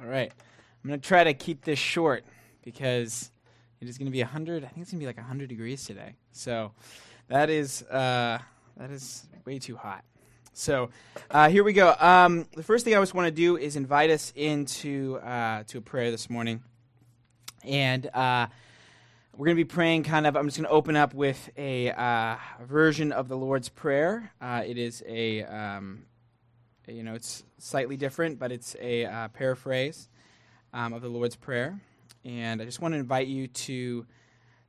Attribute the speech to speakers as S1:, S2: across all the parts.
S1: All right. I'm going to try to keep this short because it is going to be 100. I think it's going to be like 100 degrees today. So that is uh, that is way too hot. So uh, here we go. Um, the first thing I just want to do is invite us into uh, to a prayer this morning, and uh, we're going to be praying. Kind of, I'm just going to open up with a uh, version of the Lord's Prayer. Uh, it is a um, you know, it's slightly different, but it's a uh, paraphrase um, of the Lord's Prayer. And I just want to invite you to,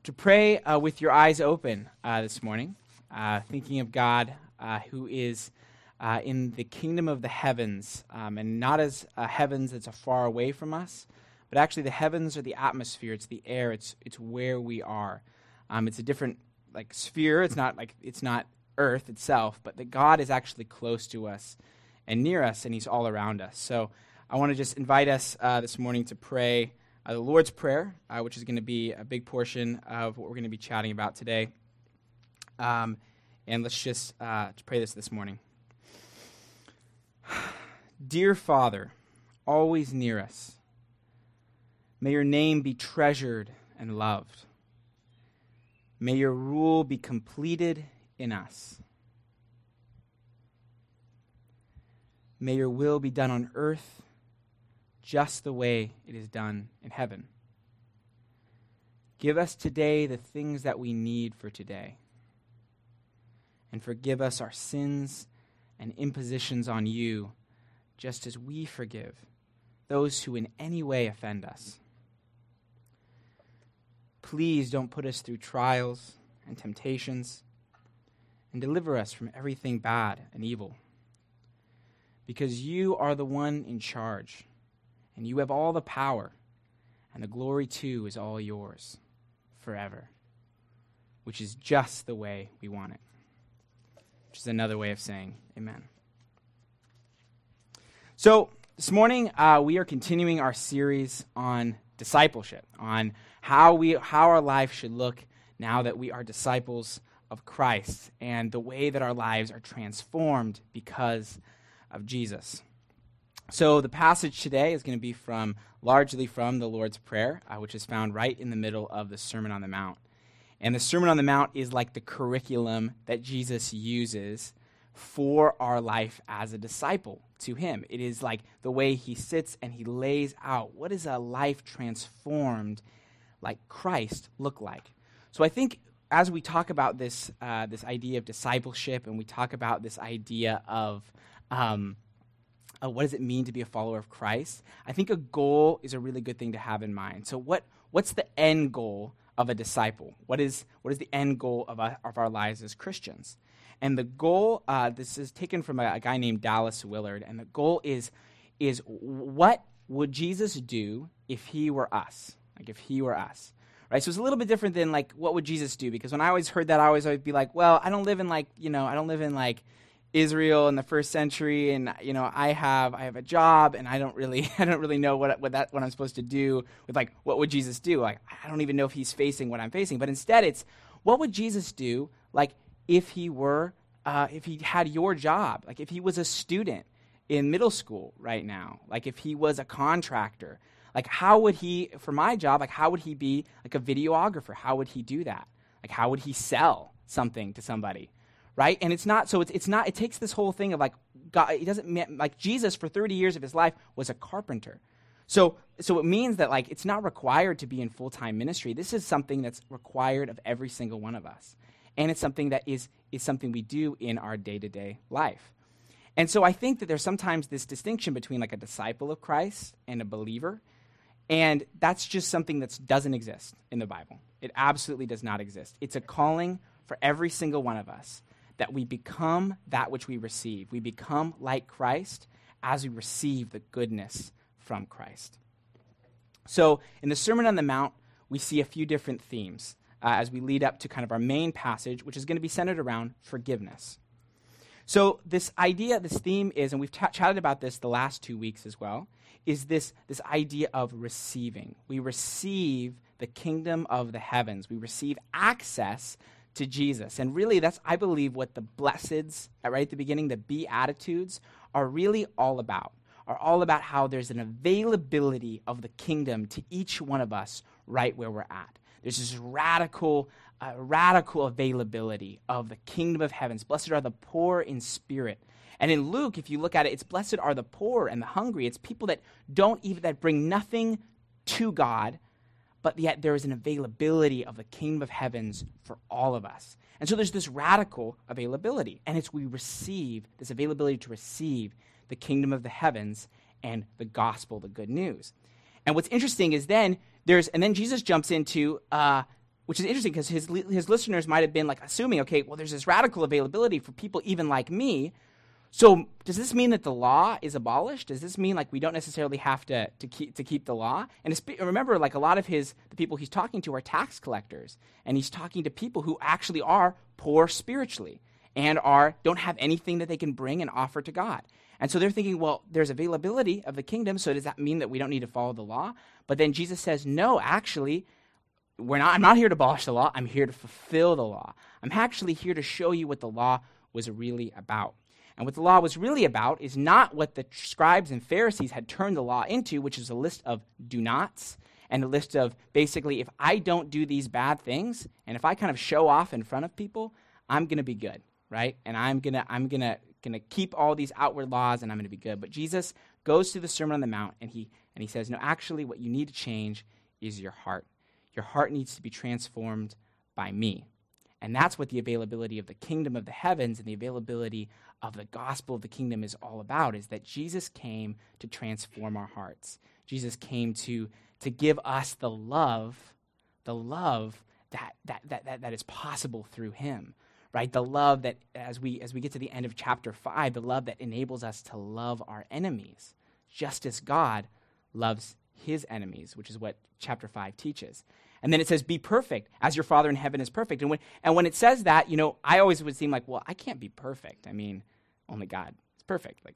S1: to pray uh, with your eyes open uh, this morning, uh, thinking of God uh, who is uh, in the kingdom of the heavens, um, and not as heavens that's far away from us, but actually the heavens are the atmosphere, it's the air, it's, it's where we are. Um, it's a different like sphere. It's not like it's not Earth itself, but that God is actually close to us and near us, and He's all around us. So I want to just invite us uh, this morning to pray uh, the Lord's Prayer, uh, which is going to be a big portion of what we're going to be chatting about today. Um, and let's just uh, pray this this morning. Dear Father, always near us, may your name be treasured and loved. May your rule be completed in us. May your will be done on earth just the way it is done in heaven. Give us today the things that we need for today. And forgive us our sins and impositions on you, just as we forgive those who in any way offend us. Please don't put us through trials and temptations, and deliver us from everything bad and evil because you are the one in charge, and you have all the power, and the glory too is all yours forever, which is just the way we want it. Which is another way of saying amen. So, this morning uh, we are continuing our series on discipleship, on how, we, how our life should look now that we are disciples of Christ, and the way that our lives are transformed because of Jesus. So the passage today is going to be from largely from the Lord's Prayer, uh, which is found right in the middle of the Sermon on the Mount. And the Sermon on the Mount is like the curriculum that Jesus uses for our life as a disciple to him. It is like the way he sits and he lays out what does a life transformed like Christ look like. So I think as we talk about this uh, this idea of discipleship and we talk about this idea of um, uh, what does it mean to be a follower of Christ? I think a goal is a really good thing to have in mind. So, what, what's the end goal of a disciple? What is, what is the end goal of, a, of our lives as Christians? And the goal, uh, this is taken from a, a guy named Dallas Willard, and the goal is, is what would Jesus do if he were us? Like if he were us right? So it's a little bit different than like what would Jesus do? Because when I always heard that, I always always be like, well, I don't live in like you know, I don't live in like Israel in the first century, and you know, I have I have a job, and I don't really I don't really know what what that what I'm supposed to do with like what would Jesus do? Like I don't even know if he's facing what I'm facing. But instead, it's what would Jesus do? Like if he were uh, if he had your job, like if he was a student in middle school right now, like if he was a contractor, like how would he for my job? Like how would he be like a videographer? How would he do that? Like how would he sell something to somebody? Right? And it's not so it's it's not it takes this whole thing of like God it doesn't like Jesus for 30 years of his life was a carpenter. So so it means that like it's not required to be in full-time ministry. This is something that's required of every single one of us. And it's something that is is something we do in our day-to-day life. And so I think that there's sometimes this distinction between like a disciple of Christ and a believer. And that's just something that doesn't exist in the Bible. It absolutely does not exist. It's a calling for every single one of us that we become that which we receive. We become like Christ as we receive the goodness from Christ. So, in the Sermon on the Mount, we see a few different themes uh, as we lead up to kind of our main passage, which is going to be centered around forgiveness. So, this idea, this theme is, and we've t- chatted about this the last two weeks as well, is this, this idea of receiving. We receive the kingdom of the heavens, we receive access to Jesus. And really, that's, I believe, what the blesseds, right at the beginning, the Beatitudes, are really all about. are all about how there's an availability of the kingdom to each one of us right where we're at. There's this radical, uh, radical availability of the kingdom of heavens. Blessed are the poor in spirit. And in Luke, if you look at it, it's blessed are the poor and the hungry. It's people that don't even, that bring nothing to God, but yet there is an availability of the kingdom of heavens for all of us. And so there's this radical availability, and it's we receive this availability to receive the kingdom of the heavens and the gospel, the good news. And what's interesting is then there's, and then Jesus jumps into, uh, which is interesting because his, his listeners might have been like assuming, okay, well, there's this radical availability for people even like me so does this mean that the law is abolished? Does this mean like we don't necessarily have to, to, keep, to keep the law? And remember, like a lot of his the people he's talking to are tax collectors, and he's talking to people who actually are poor spiritually and are don't have anything that they can bring and offer to God. And so they're thinking, well, there's availability of the kingdom, so does that mean that we don't need to follow the law? But then Jesus says, no, actually, we're not, I'm not here to abolish the law. I'm here to fulfill the law. I'm actually here to show you what the law was really about. And what the law was really about is not what the scribes and Pharisees had turned the law into, which is a list of do nots and a list of basically, if I don't do these bad things, and if I kind of show off in front of people, I'm going to be good, right? And I'm going to, I'm going to, going to keep all these outward laws and I'm going to be good. But Jesus goes through the Sermon on the Mount and he, and he says, no, actually, what you need to change is your heart. Your heart needs to be transformed by me. And that's what the availability of the kingdom of the heavens and the availability of the gospel of the kingdom is all about is that Jesus came to transform our hearts. Jesus came to, to give us the love, the love that, that, that, that, that is possible through him. Right? The love that as we as we get to the end of chapter five, the love that enables us to love our enemies, just as God loves his enemies, which is what chapter 5 teaches. And then it says, Be perfect as your Father in heaven is perfect. And when, and when it says that, you know, I always would seem like, well, I can't be perfect. I mean, only God It's perfect. Like,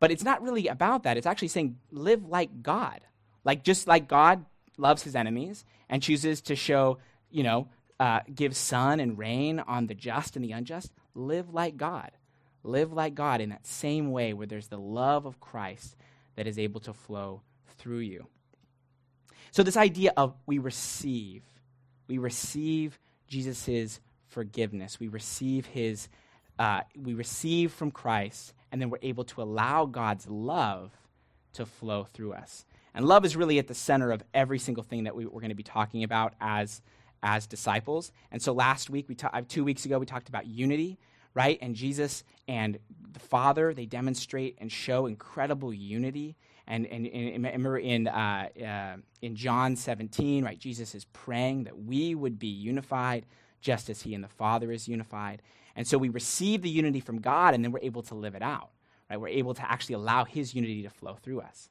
S1: but it's not really about that. It's actually saying, live like God. Like, just like God loves his enemies and chooses to show, you know, uh, give sun and rain on the just and the unjust, live like God. Live like God in that same way where there's the love of Christ that is able to flow through you. So, this idea of we receive, we receive Jesus' forgiveness, we receive his, uh, we receive from Christ, and then we're able to allow God's love to flow through us. And love is really at the center of every single thing that we, are going to be talking about as, as disciples. And so last week, we ta- two weeks ago, we talked about unity, right? And Jesus and the Father, they demonstrate and show incredible unity. And, and, and remember in, uh, uh, in John 17, right, Jesus is praying that we would be unified just as he and the Father is unified. And so we receive the unity from God, and then we're able to live it out. Right? We're able to actually allow his unity to flow through us.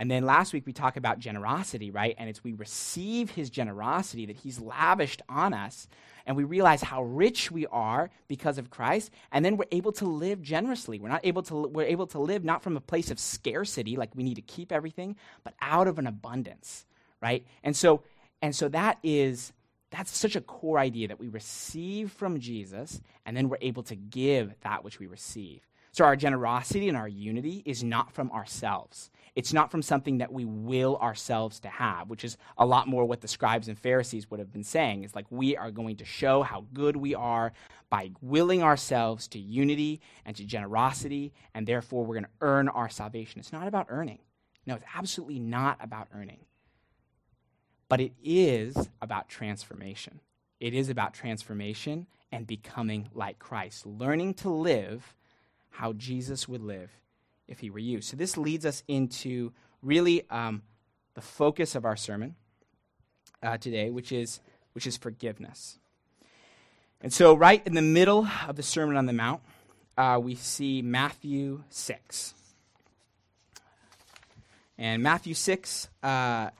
S1: And then last week we talked about generosity, right? And it's we receive his generosity that he's lavished on us, and we realize how rich we are because of Christ, and then we're able to live generously. We're not able to we're able to live not from a place of scarcity, like we need to keep everything, but out of an abundance, right? And so and so that is that's such a core idea that we receive from Jesus, and then we're able to give that which we receive. So our generosity and our unity is not from ourselves. It's not from something that we will ourselves to have, which is a lot more what the scribes and Pharisees would have been saying. It's like we are going to show how good we are by willing ourselves to unity and to generosity, and therefore we're going to earn our salvation. It's not about earning. No, it's absolutely not about earning. But it is about transformation. It is about transformation and becoming like Christ, learning to live how Jesus would live if he were you. So this leads us into really um, the focus of our sermon uh, today, which is which is forgiveness. And so, right in the middle of the Sermon on the Mount, uh, we see Matthew six. And Matthew 6, uh,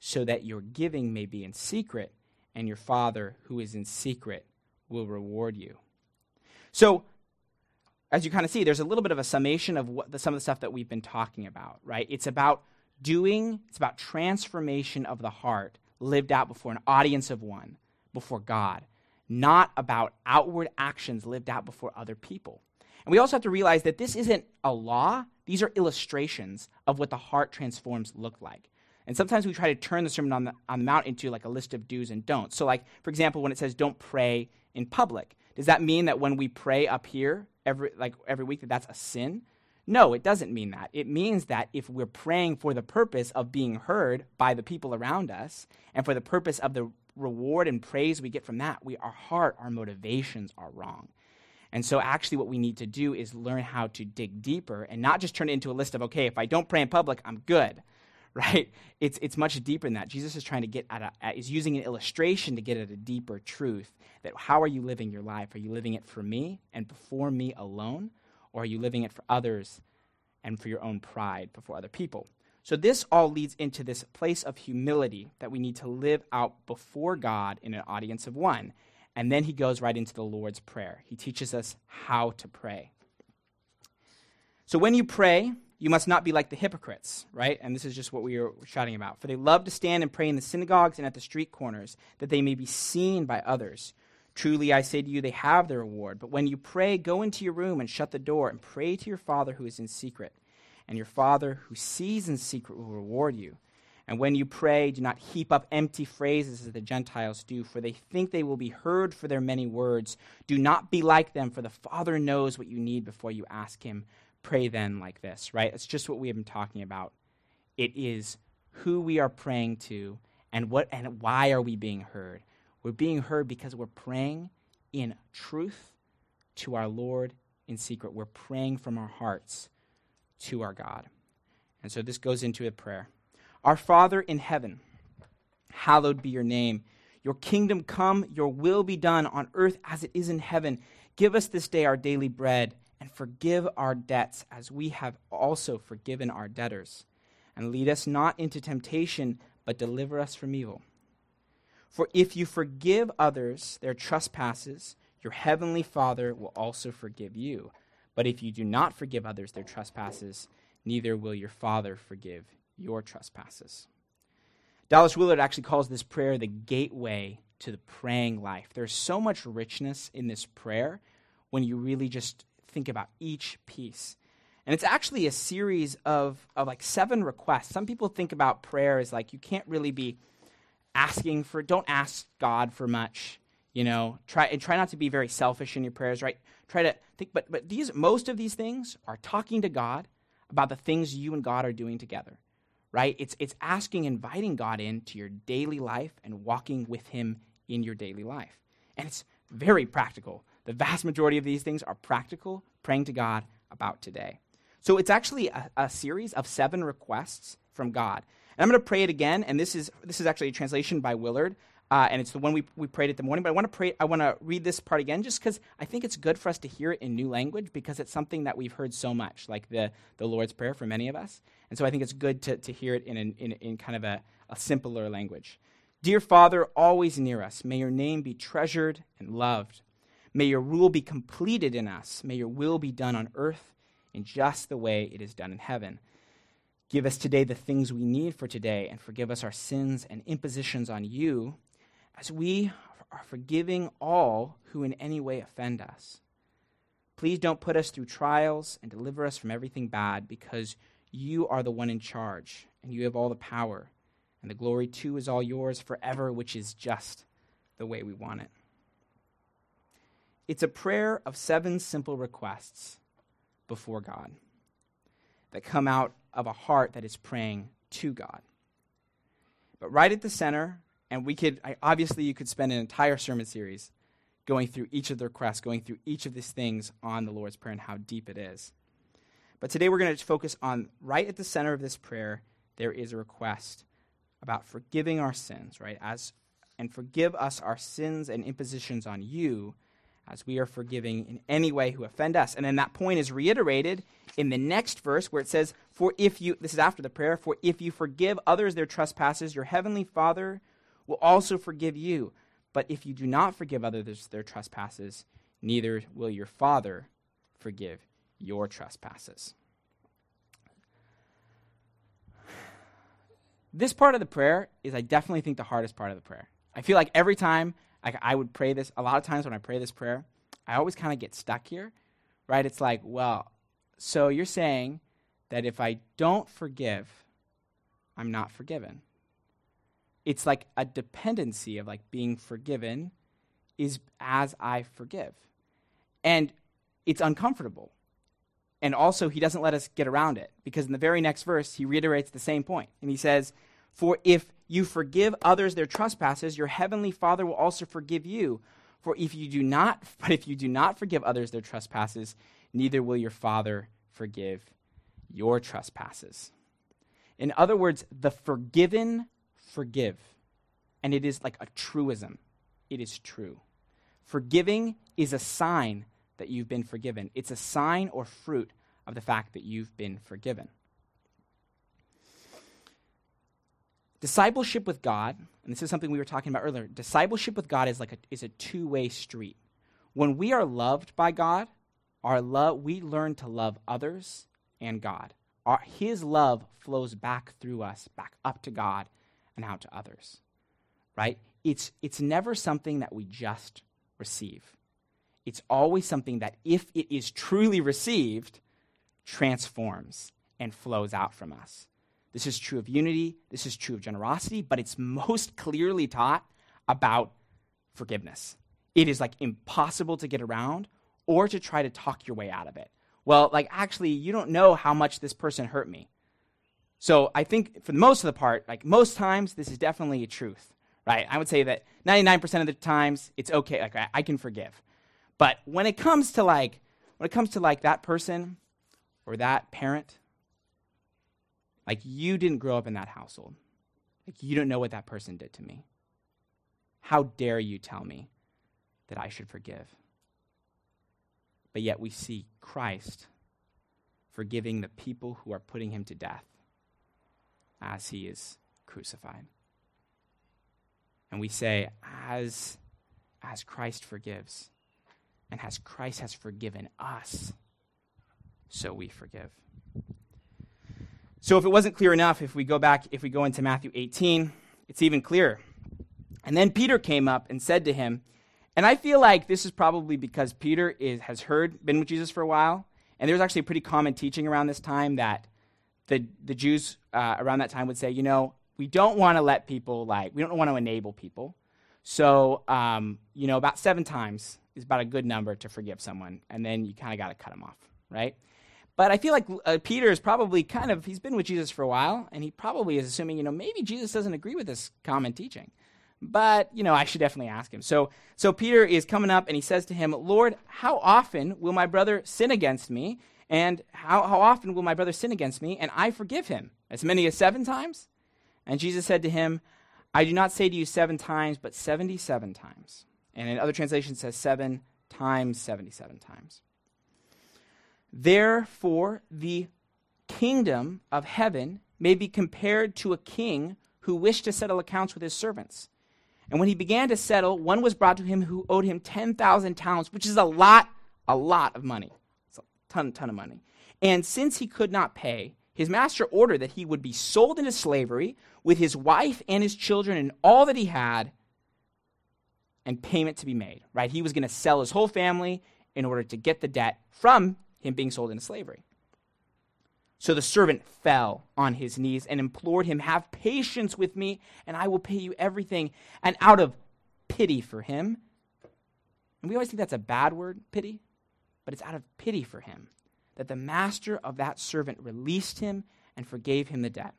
S1: so that your giving may be in secret, and your Father who is in secret will reward you. So, as you kind of see, there's a little bit of a summation of what the, some of the stuff that we've been talking about, right? It's about doing, it's about transformation of the heart lived out before an audience of one, before God, not about outward actions lived out before other people. And we also have to realize that this isn't a law, these are illustrations of what the heart transforms look like. And sometimes we try to turn the Sermon on the, on the Mount into like a list of do's and don'ts. So, like, for example, when it says don't pray in public, does that mean that when we pray up here every, like, every week that that's a sin? No, it doesn't mean that. It means that if we're praying for the purpose of being heard by the people around us and for the purpose of the reward and praise we get from that, we, our heart, our motivations are wrong. And so, actually, what we need to do is learn how to dig deeper and not just turn it into a list of, okay, if I don't pray in public, I'm good, right? It's, it's much deeper than that. Jesus is trying to get at, a, at, is using an illustration to get at a deeper truth that how are you living your life? Are you living it for me and before me alone? Or are you living it for others and for your own pride before other people? So, this all leads into this place of humility that we need to live out before God in an audience of one. And then he goes right into the Lord's Prayer. He teaches us how to pray. So, when you pray, you must not be like the hypocrites, right? And this is just what we were shouting about. For they love to stand and pray in the synagogues and at the street corners, that they may be seen by others. Truly, I say to you, they have their reward. But when you pray, go into your room and shut the door and pray to your Father who is in secret. And your Father who sees in secret will reward you. And when you pray, do not heap up empty phrases as the Gentiles do, for they think they will be heard for their many words. Do not be like them, for the Father knows what you need before you ask Him. Pray then like this, right? It's just what we have been talking about. It is who we are praying to and what and why are we being heard? We're being heard because we're praying in truth to our Lord in secret. We're praying from our hearts to our God. And so this goes into a prayer. Our Father in heaven, hallowed be your name. Your kingdom come, your will be done on earth as it is in heaven. Give us this day our daily bread, and forgive our debts as we have also forgiven our debtors. And lead us not into temptation, but deliver us from evil. For if you forgive others their trespasses, your heavenly Father will also forgive you. But if you do not forgive others their trespasses, neither will your Father forgive your trespasses. Dallas Willard actually calls this prayer the gateway to the praying life. There's so much richness in this prayer when you really just think about each piece. And it's actually a series of, of like seven requests. Some people think about prayer as like you can't really be asking for don't ask God for much. You know, try and try not to be very selfish in your prayers, right? Try to think, but but these most of these things are talking to God about the things you and God are doing together, right? It's it's asking, inviting God into your daily life and walking with Him in your daily life, and it's very practical. The vast majority of these things are practical, praying to God about today. So it's actually a, a series of seven requests from God. And I'm going to pray it again, and this is, this is actually a translation by Willard. Uh, and it's the one we, we prayed at the morning. But I want to pray. I want to read this part again, just because I think it's good for us to hear it in new language, because it's something that we've heard so much, like the, the Lord's Prayer for many of us. And so I think it's good to, to hear it in, an, in, in kind of a, a simpler language. Dear Father, always near us, may your name be treasured and loved. May your rule be completed in us. May your will be done on earth in just the way it is done in heaven. Give us today the things we need for today, and forgive us our sins and impositions on you, as we are forgiving all who in any way offend us. Please don't put us through trials and deliver us from everything bad, because you are the one in charge, and you have all the power, and the glory too is all yours forever, which is just the way we want it. It's a prayer of seven simple requests before God that come out of a heart that is praying to God. But right at the center, and we could, I, obviously, you could spend an entire sermon series going through each of the requests, going through each of these things on the Lord's Prayer and how deep it is. But today we're going to focus on right at the center of this prayer, there is a request about forgiving our sins, right? As and forgive us our sins and impositions on you as we are forgiving in any way who offend us. And then that point is reiterated in the next verse where it says, For if you, this is after the prayer, for if you forgive others their trespasses, your heavenly Father will also forgive you. But if you do not forgive others their trespasses, neither will your Father forgive your trespasses. This part of the prayer is, I definitely think, the hardest part of the prayer. I feel like every time I would pray this, a lot of times when I pray this prayer, I always kind of get stuck here, right? It's like, well, so you're saying that if I don't forgive, I'm not forgiven. It's like a dependency of like being forgiven is as I forgive. And it's uncomfortable. And also, he doesn't let us get around it because in the very next verse, he reiterates the same point. And he says, For if you forgive others their trespasses, your heavenly Father will also forgive you. For if you do not, but if you do not forgive others their trespasses, neither will your Father forgive your trespasses. In other words, the forgiven forgive. And it is like a truism. It is true. Forgiving is a sign that you've been forgiven. It's a sign or fruit of the fact that you've been forgiven. Discipleship with God, and this is something we were talking about earlier, discipleship with God is like a, is a two-way street. When we are loved by God, our love we learn to love others and God. Our, his love flows back through us, back up to God and out to others. Right? It's it's never something that we just receive. It's always something that if it is truly received, transforms and flows out from us. This is true of unity, this is true of generosity, but it's most clearly taught about forgiveness. It is like impossible to get around or to try to talk your way out of it. Well, like actually, you don't know how much this person hurt me. So I think for the most of the part, like most times, this is definitely a truth, right? I would say that 99% of the times it's okay, like I, I can forgive. But when it comes to like, when it comes to like that person or that parent like, you didn't grow up in that household. Like, you don't know what that person did to me. How dare you tell me that I should forgive? But yet, we see Christ forgiving the people who are putting him to death as he is crucified. And we say, as, as Christ forgives, and as Christ has forgiven us, so we forgive. So if it wasn't clear enough, if we go back, if we go into Matthew 18, it's even clearer. And then Peter came up and said to him, and I feel like this is probably because Peter is, has heard, been with Jesus for a while, and there's actually a pretty common teaching around this time that the, the Jews uh, around that time would say, you know, we don't want to let people, like, we don't want to enable people. So, um, you know, about seven times is about a good number to forgive someone, and then you kind of got to cut them off, right? But I feel like uh, Peter is probably kind of, he's been with Jesus for a while, and he probably is assuming, you know, maybe Jesus doesn't agree with this common teaching. But, you know, I should definitely ask him. So, so Peter is coming up and he says to him, Lord, how often will my brother sin against me? And how, how often will my brother sin against me? And I forgive him? As many as seven times? And Jesus said to him, I do not say to you seven times, but 77 times. And in other translations, says seven times 77 times. Therefore, the kingdom of heaven may be compared to a king who wished to settle accounts with his servants. And when he began to settle, one was brought to him who owed him 10,000 talents, which is a lot, a lot of money. It's a ton, ton of money. And since he could not pay, his master ordered that he would be sold into slavery with his wife and his children and all that he had, and payment to be made, right? He was going to sell his whole family in order to get the debt from him being sold into slavery. So the servant fell on his knees and implored him, Have patience with me, and I will pay you everything. And out of pity for him, and we always think that's a bad word, pity, but it's out of pity for him that the master of that servant released him and forgave him the debt.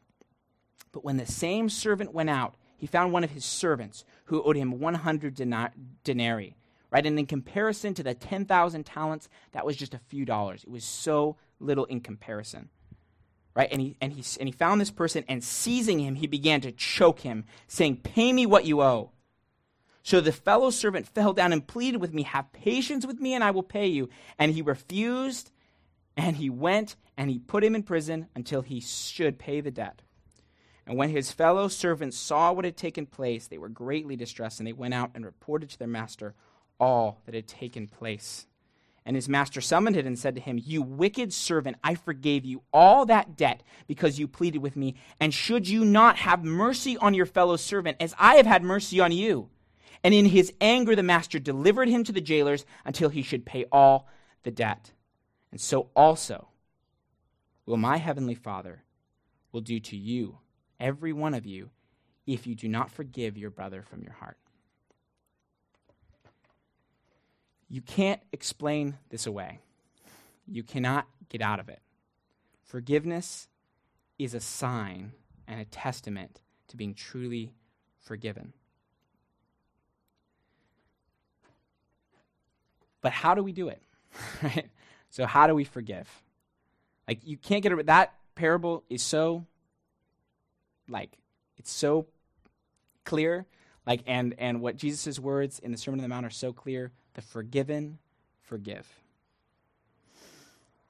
S1: But when the same servant went out, he found one of his servants who owed him 100 denarii right? And in comparison to the 10,000 talents, that was just a few dollars. It was so little in comparison. Right? And he, and, he, and he found this person, and seizing him, he began to choke him, saying, Pay me what you owe. So the fellow servant fell down and pleaded with me, Have patience with me, and I will pay you. And he refused, and he went and he put him in prison until he should pay the debt. And when his fellow servants saw what had taken place, they were greatly distressed, and they went out and reported to their master all that had taken place. And his master summoned him and said to him, You wicked servant, I forgave you all that debt because you pleaded with me. And should you not have mercy on your fellow servant, as I have had mercy on you? And in his anger, the master delivered him to the jailers until he should pay all the debt. And so also will my heavenly Father will do to you, every one of you, if you do not forgive your brother from your heart. You can't explain this away. You cannot get out of it. Forgiveness is a sign and a testament to being truly forgiven. But how do we do it? right? So how do we forgive? Like you can't get it. That parable is so like it's so clear. Like and and what Jesus' words in the Sermon on the Mount are so clear. The forgiven forgive.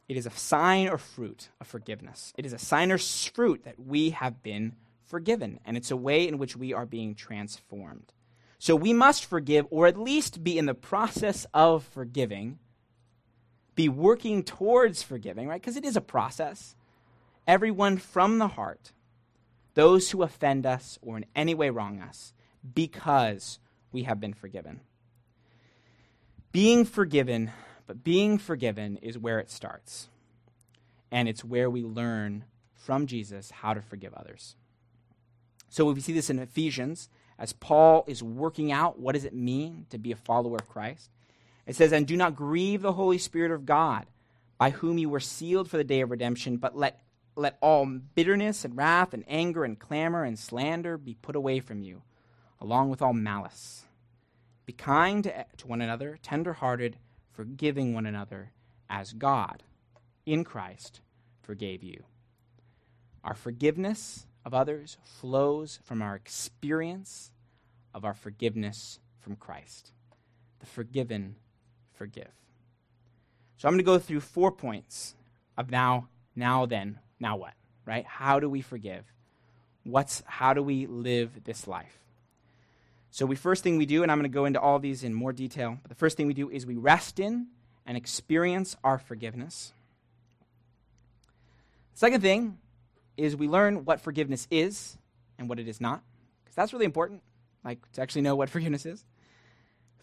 S1: It is a sign or fruit of forgiveness. It is a sign or fruit that we have been forgiven, and it's a way in which we are being transformed. So we must forgive, or at least be in the process of forgiving, be working towards forgiving, right? Because it is a process. Everyone from the heart, those who offend us or in any way wrong us, because we have been forgiven. Being forgiven, but being forgiven is where it starts. And it's where we learn from Jesus how to forgive others. So we see this in Ephesians as Paul is working out what does it mean to be a follower of Christ. It says, And do not grieve the Holy Spirit of God, by whom you were sealed for the day of redemption, but let, let all bitterness and wrath and anger and clamor and slander be put away from you, along with all malice. Be kind to, one another, tender-hearted, forgiving one another, as God, in Christ, forgave you. Our forgiveness of others flows from our experience of our forgiveness from Christ. The forgiven forgive. So I'm going to go through four points of now, now then, now what, right? How do we forgive? What's how do we live this life? So we first thing we do, and I'm going to go into all these in more detail, but the first thing we do is we rest in and experience our forgiveness. Second thing is we learn what forgiveness is and what it is not, because that's really important, like to actually know what forgiveness is.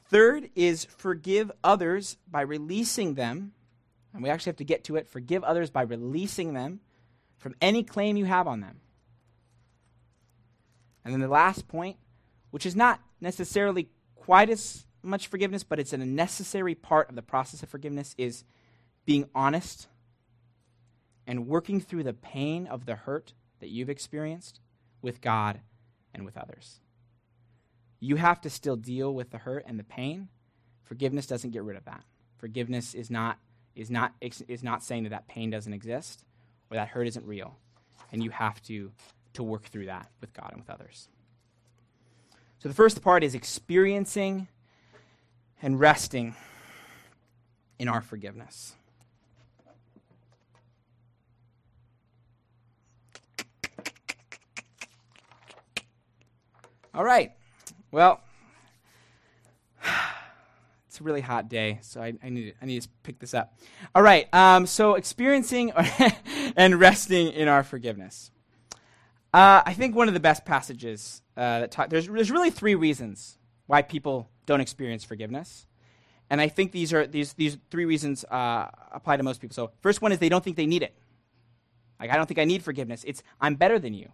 S1: Third is forgive others by releasing them, and we actually have to get to it. Forgive others by releasing them from any claim you have on them. And then the last point, which is not necessarily quite as much forgiveness, but it's a necessary part of the process of forgiveness, is being honest and working through the pain of the hurt that you've experienced with God and with others. You have to still deal with the hurt and the pain. Forgiveness doesn't get rid of that. Forgiveness is not, is not, is not saying that that pain doesn't exist or that hurt isn't real. And you have to, to work through that with God and with others. So the first part is experiencing and resting in our forgiveness. All right. Well, it's a really hot day, so I, I, need, I need to pick this up. All right. Um, so, experiencing and resting in our forgiveness. Uh, I think one of the best passages uh, that talk, there's, there's really three reasons why people don't experience forgiveness. And I think these are these these three reasons uh, apply to most people. So first one is they don't think they need it. Like I don't think I need forgiveness. It's I'm better than you.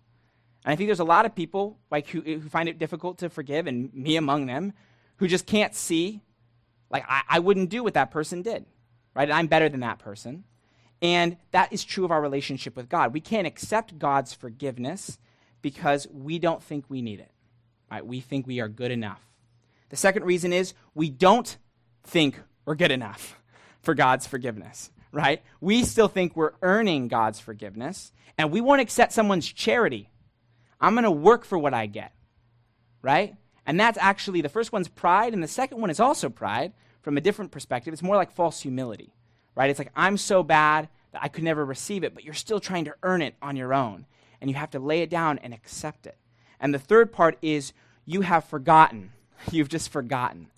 S1: And I think there's a lot of people like who, who find it difficult to forgive, and me among them, who just can't see, like, I, I wouldn't do what that person did, right? And I'm better than that person. And that is true of our relationship with God. We can't accept God's forgiveness because we don't think we need it, right? We think we are good enough. The second reason is we don't think we're good enough for God's forgiveness, right? We still think we're earning God's forgiveness, and we won't accept someone's charity I'm going to work for what I get, right? And that's actually the first one's pride, and the second one is also pride from a different perspective. It's more like false humility, right? It's like, I'm so bad that I could never receive it, but you're still trying to earn it on your own. And you have to lay it down and accept it. And the third part is you have forgotten. You've just forgotten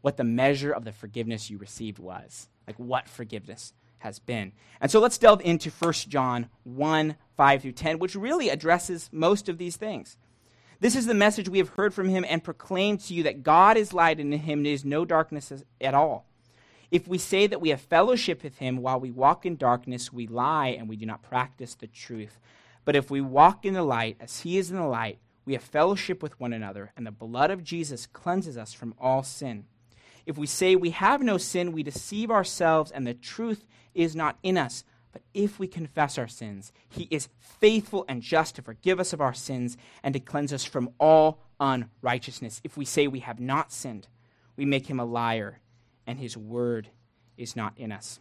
S1: what the measure of the forgiveness you received was. Like what forgiveness has been. And so let's delve into 1 John 1 5 through 10, which really addresses most of these things. This is the message we have heard from him and proclaimed to you that God is light and in him there is no darkness at all. If we say that we have fellowship with him while we walk in darkness, we lie and we do not practice the truth. But if we walk in the light as he is in the light, we have fellowship with one another, and the blood of Jesus cleanses us from all sin. If we say we have no sin, we deceive ourselves, and the truth is not in us. But if we confess our sins, he is faithful and just to forgive us of our sins and to cleanse us from all unrighteousness. If we say we have not sinned, we make him a liar, and his word is not in us.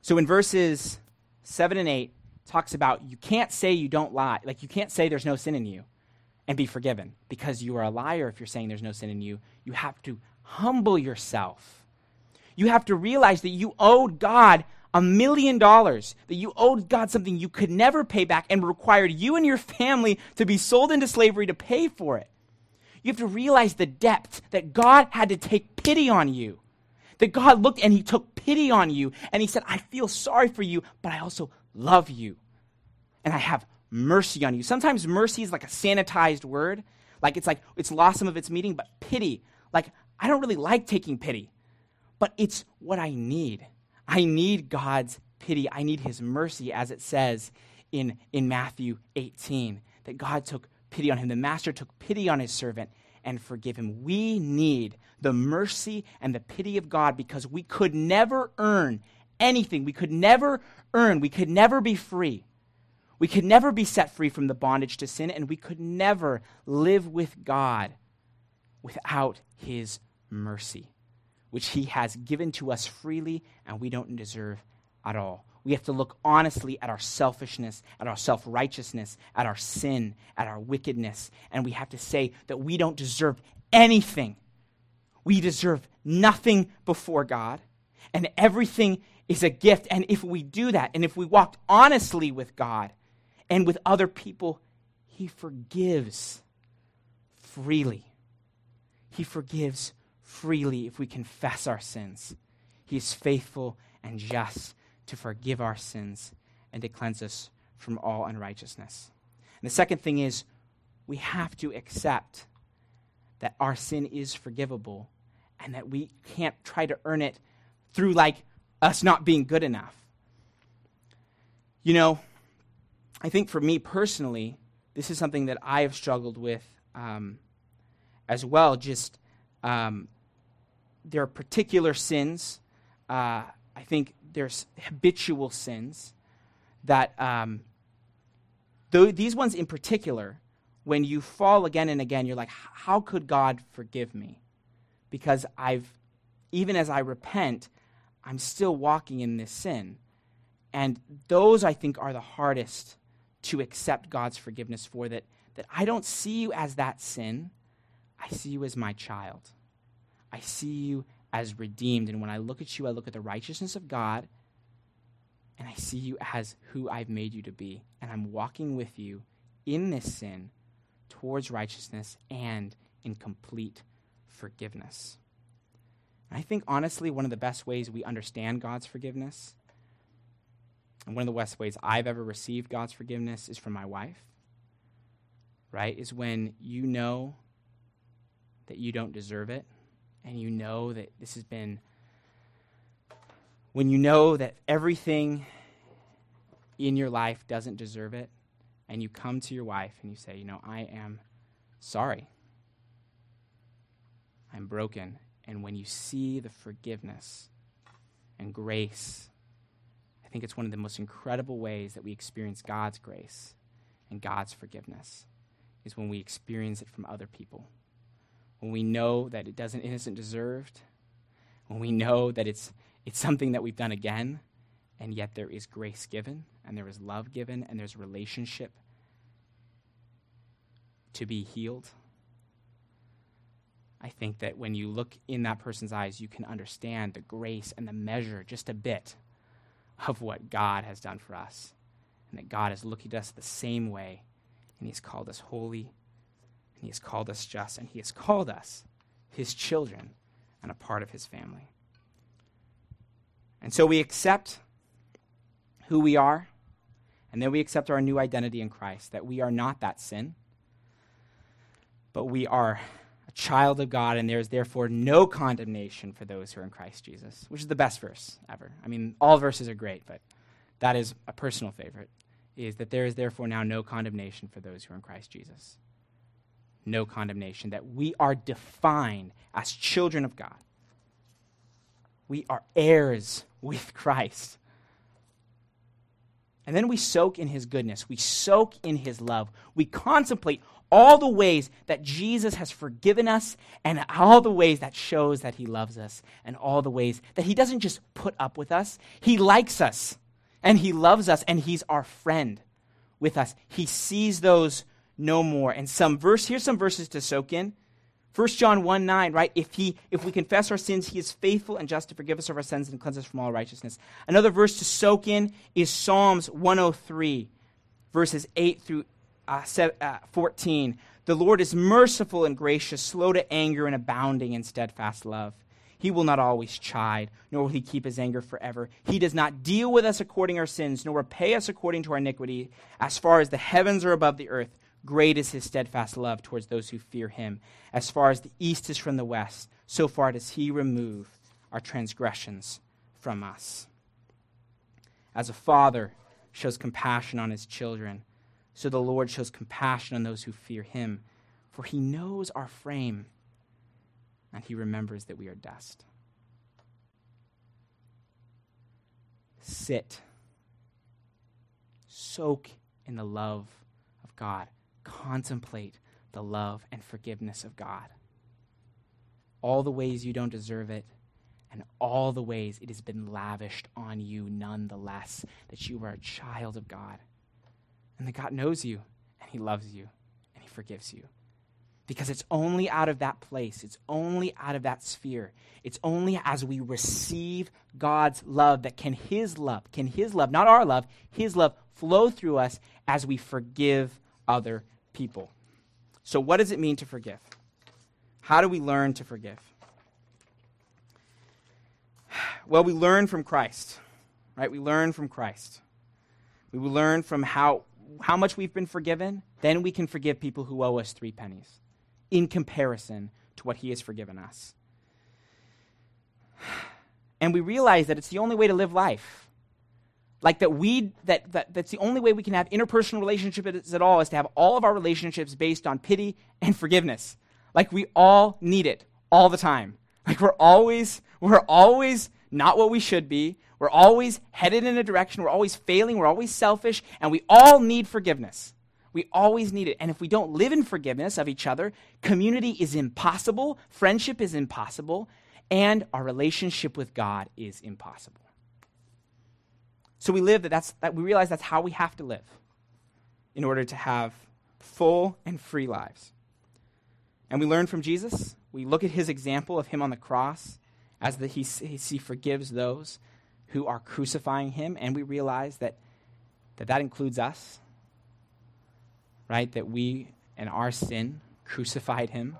S1: So in verses 7 and 8, talks about you can't say you don't lie. Like you can't say there's no sin in you and be forgiven because you are a liar if you're saying there's no sin in you. You have to humble yourself. You have to realize that you owed God a million dollars, that you owed God something you could never pay back and required you and your family to be sold into slavery to pay for it. You have to realize the depth that God had to take pity on you. That God looked and He took pity on you and He said, I feel sorry for you, but I also love you. And I have mercy on you. Sometimes mercy is like a sanitized word. Like it's like it's lost some of its meaning, but pity, like I don't really like taking pity, but it's what I need. I need God's pity. I need his mercy, as it says in, in Matthew 18, that God took pity on him. The master took pity on his servant and forgive him. We need the mercy and the pity of God because we could never earn anything. We could never earn. We could never be free. We could never be set free from the bondage to sin, and we could never live with God without his mercy, which he has given to us freely and we don't deserve at all. We have to look honestly at our selfishness, at our self righteousness, at our sin, at our wickedness, and we have to say that we don't deserve anything. We deserve nothing before God, and everything is a gift. And if we do that, and if we walk honestly with God and with other people, He forgives freely. He forgives freely if we confess our sins. He is faithful and just to forgive our sins and to cleanse us from all unrighteousness. And the second thing is, we have to accept that our sin is forgivable and that we can't try to earn it through like us not being good enough. You know, I think for me personally, this is something that I have struggled with um, as well. Just um, there are particular sins. Uh, I think there's habitual sins that um, th- these ones in particular, when you fall again and again, you're like, how could God forgive me? Because I've, even as I repent, I'm still walking in this sin. And those, I think, are the hardest to accept God's forgiveness for. That, that I don't see you as that sin, I see you as my child. I see you as redeemed. And when I look at you, I look at the righteousness of God, and I see you as who I've made you to be. And I'm walking with you in this sin towards righteousness and in complete forgiveness. I think, honestly, one of the best ways we understand God's forgiveness, and one of the best ways I've ever received God's forgiveness, is from my wife, right? Is when you know that you don't deserve it and you know that this has been, when you know that everything in your life doesn't deserve it, and you come to your wife and you say, You know, I am sorry. I'm broken. And when you see the forgiveness and grace, I think it's one of the most incredible ways that we experience God's grace and God's forgiveness is when we experience it from other people when we know that it doesn't it isn't deserved, when we know that it's it's something that we've done again, and yet there is grace given, and there is love given, and there's relationship to be healed. I think that when you look in that person's eyes, you can understand the grace and the measure just a bit of what God has done for us. And that God has looked at us the same way, and He has called us holy, and He has called us just, and He has called us His children and a part of His family. And so we accept who we are, and then we accept our new identity in Christ that we are not that sin, but we are child of God, and there is therefore no condemnation for those who are in Christ Jesus, which is the best verse ever. I mean, all verses are great, but that is a personal favorite, is that there is therefore now no condemnation for those who are in Christ Jesus. No condemnation, that we are defined as children of God. We are heirs with Christ. And then we soak in his goodness. We soak in his love. We contemplate all the ways that Jesus has forgiven us and all the ways that shows that he loves us and all the ways that he doesn't just put up with us. He likes us and he loves us and he's our friend with us. He sees those no more. And some verse here's some verses to soak in. 1 John 1 9, right? If, he, if we confess our sins, he is faithful and just to forgive us of our sins and cleanse us from all righteousness. Another verse to soak in is Psalms 103, verses 8 through uh, uh, 14. The Lord is merciful and gracious, slow to anger, and abounding in steadfast love. He will not always chide, nor will he keep his anger forever. He does not deal with us according to our sins, nor repay us according to our iniquity. As far as the heavens are above the earth, great is his steadfast love towards those who fear him. As far as the east is from the west, so far does he remove our transgressions from us. As a father shows compassion on his children, so the Lord shows compassion on those who fear him, for he knows our frame and he remembers that we are dust. Sit. Soak in the love of God. Contemplate the love and forgiveness of God. All the ways you don't deserve it, and all the ways it has been lavished on you nonetheless, that you are a child of God and that God knows you and He loves you and He forgives you. Because it's only out of that place, it's only out of that sphere, it's only as we receive God's love that can His love, can His love, not our love, His love flow through us as we forgive other people. So, what does it mean to forgive? How do we learn to forgive? Well, we learn from Christ, right? We learn from Christ. We will learn from how how much we've been forgiven, then we can forgive people who owe us three pennies in comparison to what he has forgiven us. And we realize that it's the only way to live life. Like that we that, that that's the only way we can have interpersonal relationships at all is to have all of our relationships based on pity and forgiveness. Like we all need it all the time. Like we're always we're always not what we should be. We're always headed in a direction. We're always failing. We're always selfish. And we all need forgiveness. We always need it. And if we don't live in forgiveness of each other, community is impossible, friendship is impossible, and our relationship with God is impossible. So we live that that's that we realize that's how we have to live in order to have full and free lives. And we learn from Jesus. We look at his example of him on the cross as the, he, he forgives those who are crucifying him, and we realize that that, that includes us, right? That we and our sin crucified him,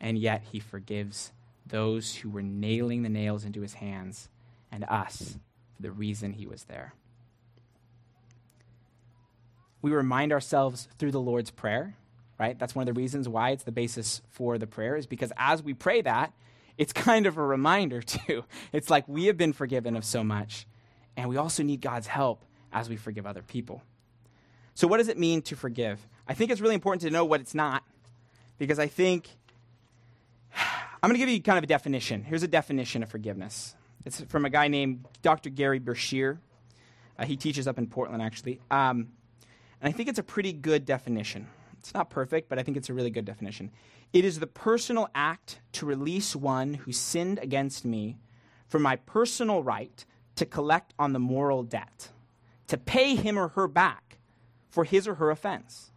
S1: and yet he forgives those who were nailing the nails into his hands and us for the reason he was there. We remind ourselves through the Lord's Prayer, right? That's one of the reasons why it's the basis for the prayer, is because as we pray that, it's kind of a reminder, too. It's like we have been forgiven of so much, and we also need God's help as we forgive other people. So, what does it mean to forgive? I think it's really important to know what it's not, because I think I'm going to give you kind of a definition. Here's a definition of forgiveness. It's from a guy named Dr. Gerry Breshear. Uh, he teaches up in Portland, actually. Um, and I think it's a pretty good definition. It's not perfect, but I think it's a really good definition. It is the personal act to release one who sinned against me from my personal right to collect on the moral debt, to pay him or her back for his or her offense.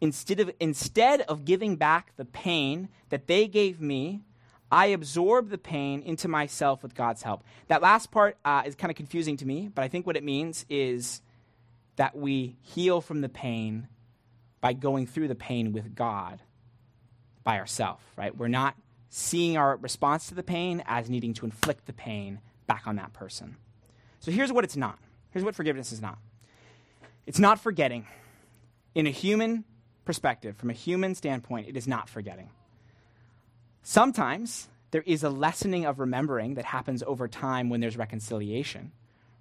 S1: Instead of, instead of giving back the pain that they gave me, I absorb the pain into myself with God's help. That last part uh, is kind of confusing to me, but I think what it means is that we heal from the pain by going through the pain with God by ourselves, right? We're not seeing our response to the pain as needing to inflict the pain back on that person. So here's what it's not. Here's what forgiveness is not. It's not forgetting. In a human perspective, from a human standpoint, it is not forgetting. Sometimes there is a lessening of remembering that happens over time when there's reconciliation.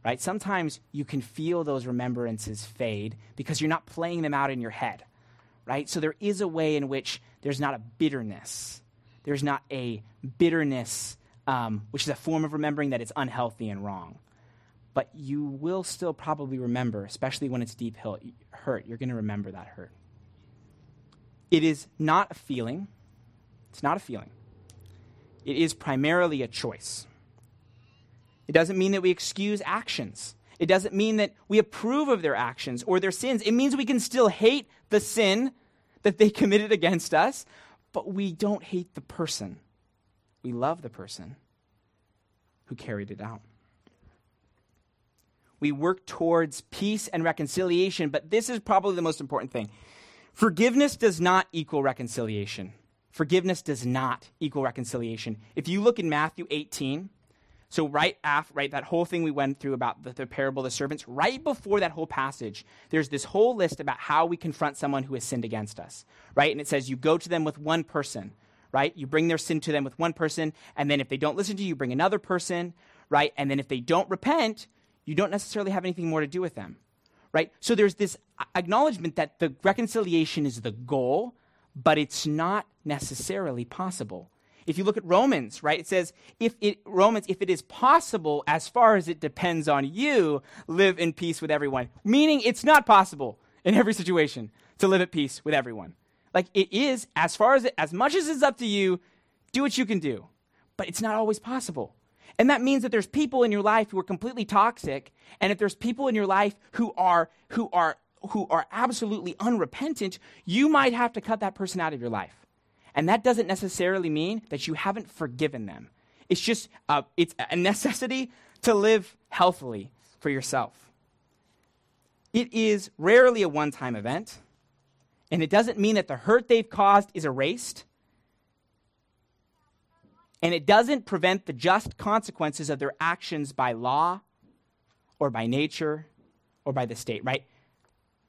S1: Right? Sometimes you can feel those remembrances fade because you're not playing them out in your head. Right? So there is a way in which there's not a bitterness. There's not a bitterness, um, which is a form of remembering that it's unhealthy and wrong. But you will still probably remember, especially when it's deep hurt. You're going to remember that hurt. It is not a feeling, it's not a feeling. It is primarily a choice. It doesn't mean that we excuse actions. It doesn't mean that we approve of their actions or their sins. It means we can still hate the sin that they committed against us, but we don't hate the person. We love the person who carried it out. We work towards peace and reconciliation, but this is probably the most important thing. Forgiveness does not equal reconciliation. Forgiveness does not equal reconciliation. If you look in Matthew 18, so right after, right, that whole thing we went through about the, the, parable of the servants, right before that whole passage, there's this whole list about how we confront someone who has sinned against us, right? And it says you go to them with one person, right? You bring their sin to them with one person, and then if they don't listen to you, you bring another person, right? And then if they don't repent, you don't necessarily have anything more to do with them, right? So there's this acknowledgement that the reconciliation is the goal, but it's not necessarily possible. If you look at Romans, right, it says, if it, Romans, if it is possible, as far as it depends on you, live in peace with everyone. Meaning it's not possible in every situation to live at peace with everyone. Like it is, as far as it, as much as it's up to you, do what you can do. But it's not always possible. And that means that there's people in your life who are completely toxic, and if there's people in your life who are who are who are absolutely unrepentant, you might have to cut that person out of your life. And that doesn't necessarily mean that you haven't forgiven them. It's just uh, it's a necessity to live healthily for yourself. It is rarely a one-time event, and it doesn't mean that the hurt they've caused is erased. And it doesn't prevent the just consequences of their actions by law or by nature or by the state, right?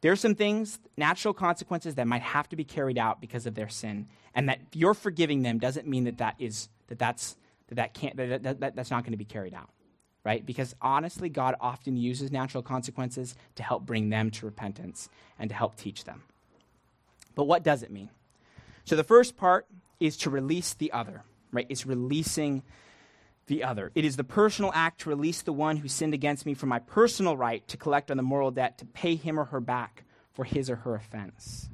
S1: There's some things, natural consequences that might have to be carried out because of their sin, and that you're forgiving them doesn't mean that that is that that's that that can't that, that, that that's not going to be carried out, right? Because honestly, God often uses natural consequences to help bring them to repentance and to help teach them. But what does it mean? So the first part is to release the other, right? It's releasing the other. It is the personal act to release the one who sinned against me from my personal right to collect on the moral debt to pay him or her back for his or her offense.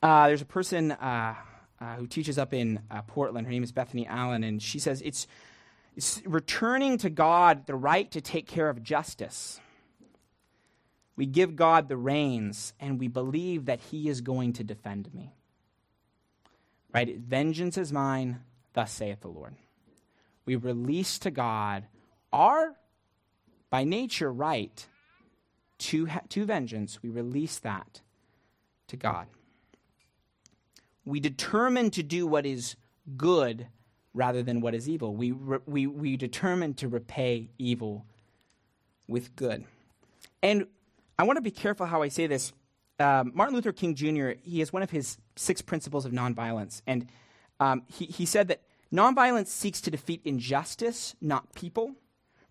S1: Uh, there's a person uh, uh, who teaches up in uh, Portland. Her name is Bethany Allen, and she says it's, it's returning to God the right to take care of justice. We give God the reins, and we believe that He is going to defend me. Right? Vengeance is mine Thus saith the Lord. We release to God our, by nature, right to, to vengeance. We release that to God. We determine to do what is good rather than what is evil. We, we, we determine to repay evil with good. And I want to be careful how I say this. Um, Martin Luther King Jr., he has one of his six principles of nonviolence. And um, he, he said that nonviolence seeks to defeat injustice, not people.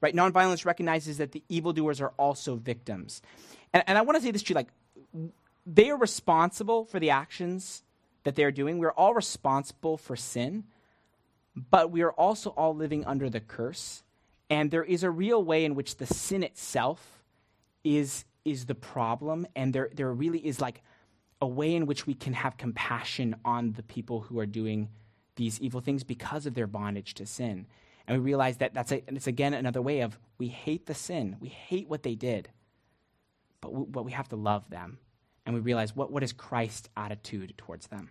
S1: Right? Nonviolence recognizes that the evildoers are also victims. And, and I want to say this to you like, they are responsible for the actions that they're doing. We're all responsible for sin, but we are also all living under the curse. And there is a real way in which the sin itself is, is the problem, and there, there really is like a way in which we can have compassion on the people who are doing these evil things because of their bondage to sin. And we realize that that's a, it's again another way of we hate the sin, we hate what they did, but we, but we have to love them and we realize what, what is Christ's attitude towards them.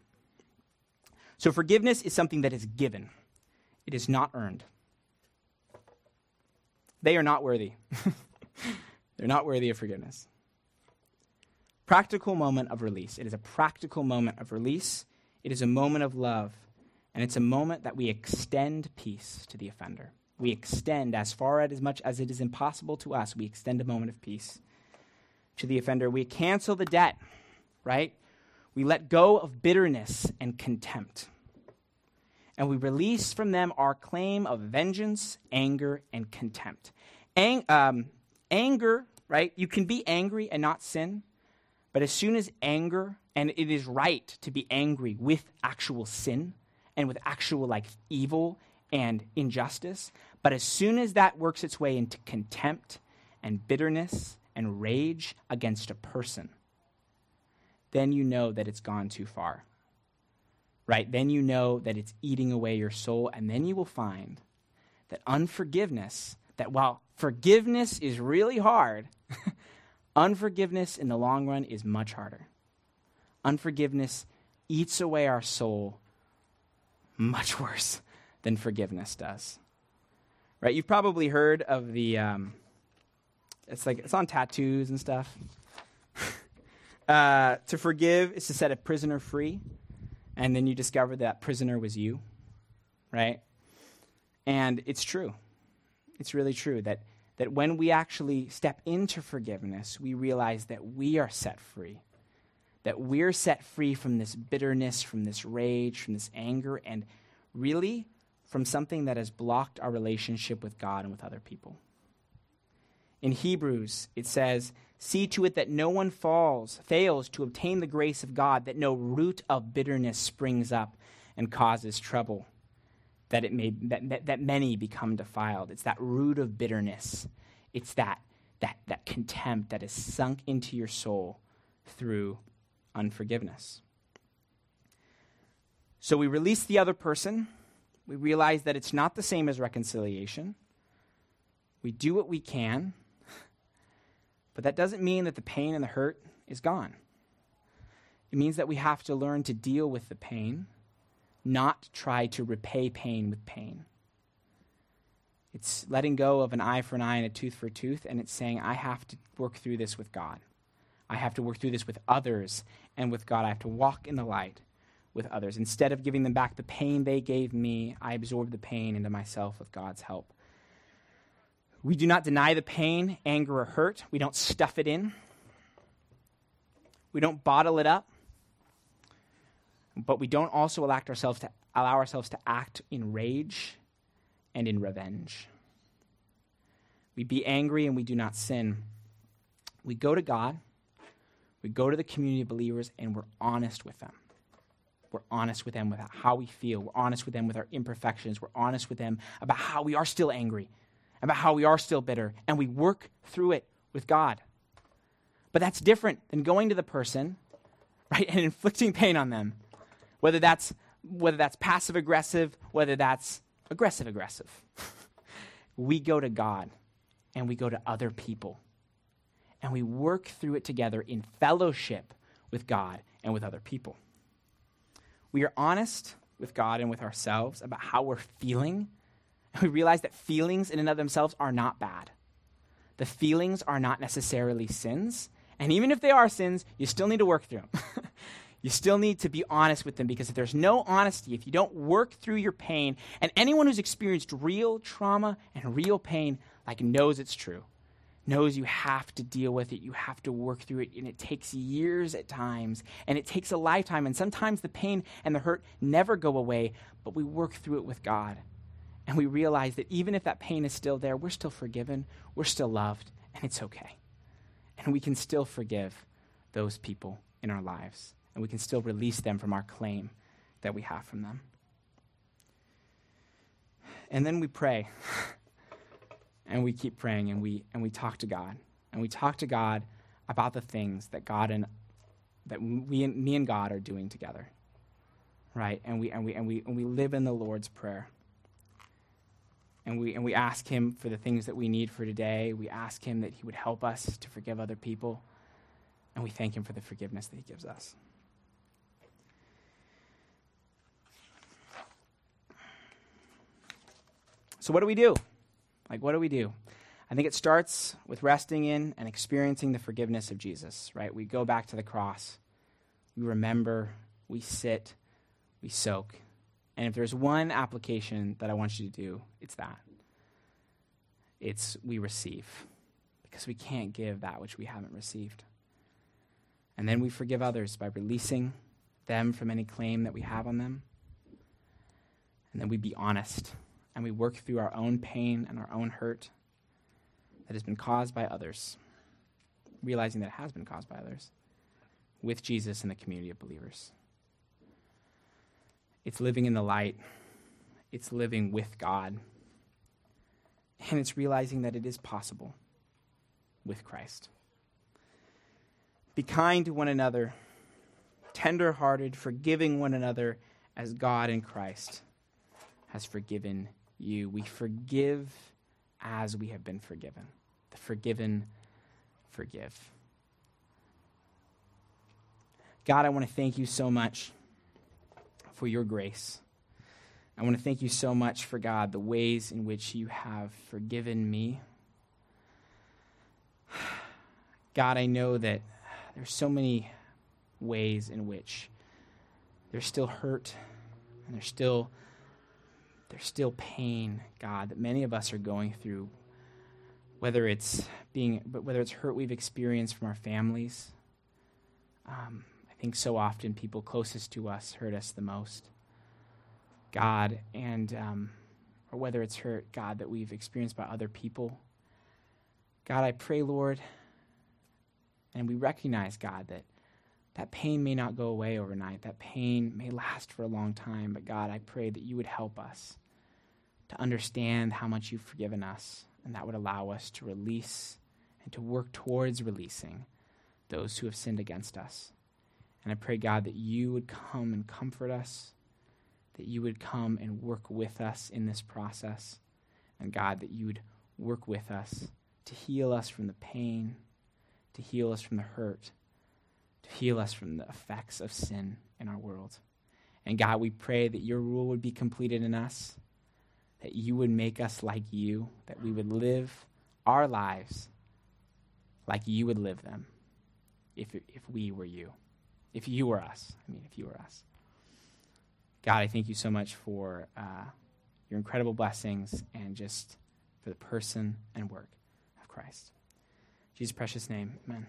S1: So forgiveness is something that is given, it is not earned. They are not worthy. They're not worthy of forgiveness. Practical moment of release. It is a practical moment of release. It is a moment of love. And it's a moment that we extend peace to the offender. We extend as far as much as it is impossible to us, we extend a moment of peace to the offender. We cancel the debt, right? We let go of bitterness and contempt. And we release from them our claim of vengeance, anger, and contempt. Ang- um, anger, right? You can be angry and not sin, but as soon as anger, and it is right to be angry with actual sin and with actual like evil and injustice, but as soon as that works its way into contempt and bitterness and rage against a person, then you know that it's gone too far. Right? Then you know that it's eating away your soul, and then you will find that unforgiveness, that while forgiveness is really hard, unforgiveness in the long run is much harder. Unforgiveness eats away our soul much worse than forgiveness does. Right? You've probably heard of the, um, it's like, it's on tattoos and stuff. uh, to forgive is to set a prisoner free, and then you discover that prisoner was you, right? And it's true. It's really true that, that when we actually step into forgiveness, we realize that we are set free. That we're set free from this bitterness, from this rage, from this anger, and really from something that has blocked our relationship with God and with other people. In Hebrews, it says, See to it that no one falls, fails to obtain the grace of God, that no root of bitterness springs up and causes trouble, that, it may, that, that, many become defiled. It's that root of bitterness. It's that, that, that contempt that is sunk into your soul through unforgiveness. So we release the other person we realize that it's not the same as reconciliation. We do what we can, but that doesn't mean that the pain and the hurt is gone. It means that we have to learn to deal with the pain, not try to repay pain with pain. It's letting go of an eye for an eye and a tooth for a tooth, and it's saying, I have to work through this with God. I have to work through this with others and with God. I have to walk in the light with others. Instead of giving them back the pain they gave me, I absorb the pain into myself with God's help. We do not deny the pain, anger, or hurt. We don't stuff it in. We don't bottle it up. But we don't also allow ourselves to, allow ourselves to act in rage and in revenge. We be angry and we do not sin. We go to God, we go to the community of believers, and we're honest with them. We're honest with them about how we feel. We're honest with them with our imperfections. We're honest with them about how we are still angry, about how we are still bitter, and we work through it with God. But that's different than going to the person, right, and inflicting pain on them. Whether that's whether that's passive aggressive, whether that's aggressive aggressive. we go to God and we go to other people. And we work through it together in fellowship with God and with other people we are honest with God and with ourselves about how we're feeling, and we realize that feelings in and of themselves are not bad. The feelings are not necessarily sins. And even if they are sins, you still need to work through them. you still need to be honest with them because if there's no honesty, if you don't work through your pain, and anyone who's experienced real trauma and real pain like knows it's true knows you have to deal with it, you have to work through it, and it takes years at times, and it takes a lifetime, and sometimes the pain and the hurt never go away, but we work through it with God. And we realize that even if that pain is still there, we're still forgiven, we're still loved, and it's okay. And we can still forgive those people in our lives, and we can still release them from our claim that we have from them. And then we pray. and we keep praying and we and we talk to God and we talk to God about the things that God and that we and me and God are doing together. Right? And we and we and we and we live in the Lord's prayer. And we and we ask him for the things that we need for today. We ask him that he would help us to forgive other people. And we thank Him for the forgiveness that He gives us. So, what do we do? Like, what do we do? I think it starts with resting in and experiencing the forgiveness of Jesus, right? We go back to the cross. We remember, we sit, we soak. And if there's one application that I want you to do, it's that. It's we receive because we can't give that which we haven't received. And then we forgive others by releasing them from any claim that we have on them. And then we be honest and we work through our own pain and our own hurt that has been caused by others, realizing that it has been caused by others, with Jesus and the community of believers. It's living in the light, it's living with God, and it's realizing that it is possible with Christ. Be kind to one another, tender hearted, forgiving one another as God in Christ has forgiven you. We forgive as we have been forgiven. The forgiven forgive. God, I want to thank you so much for your grace. I want to thank you so much for God, the ways in which you have forgiven me. God, I know that there's so many ways in which there's still hurt and there's still there's still pain, God, that many of us are going through, whether it's being, but whether it's hurt we've experienced from our families. Um, I think so often people closest to us hurt us the most. God, and um, or whether it's hurt, God, that we've experienced by other people. God, I pray, Lord, and we recognize, God, that that pain may not go away overnight. That pain may last for a long time. But God, I pray that you would help us to understand how much you've forgiven us, and that would allow us to release and to work towards releasing those who have sinned against us. And I pray, God, that you would come and comfort us, that you would come and work with us in this process, and God, that you would work with us to heal us from the pain, to heal us from the hurt to heal us from the effects of sin in our world. And God, we pray that your rule would be completed in us, that you would make us like you, that we would live our lives like you would live them if, if we were you, if you were us. I mean, if you were us. God, I thank you so much for uh, your incredible blessings and just for the person and work of Christ. Jesus' precious name, amen.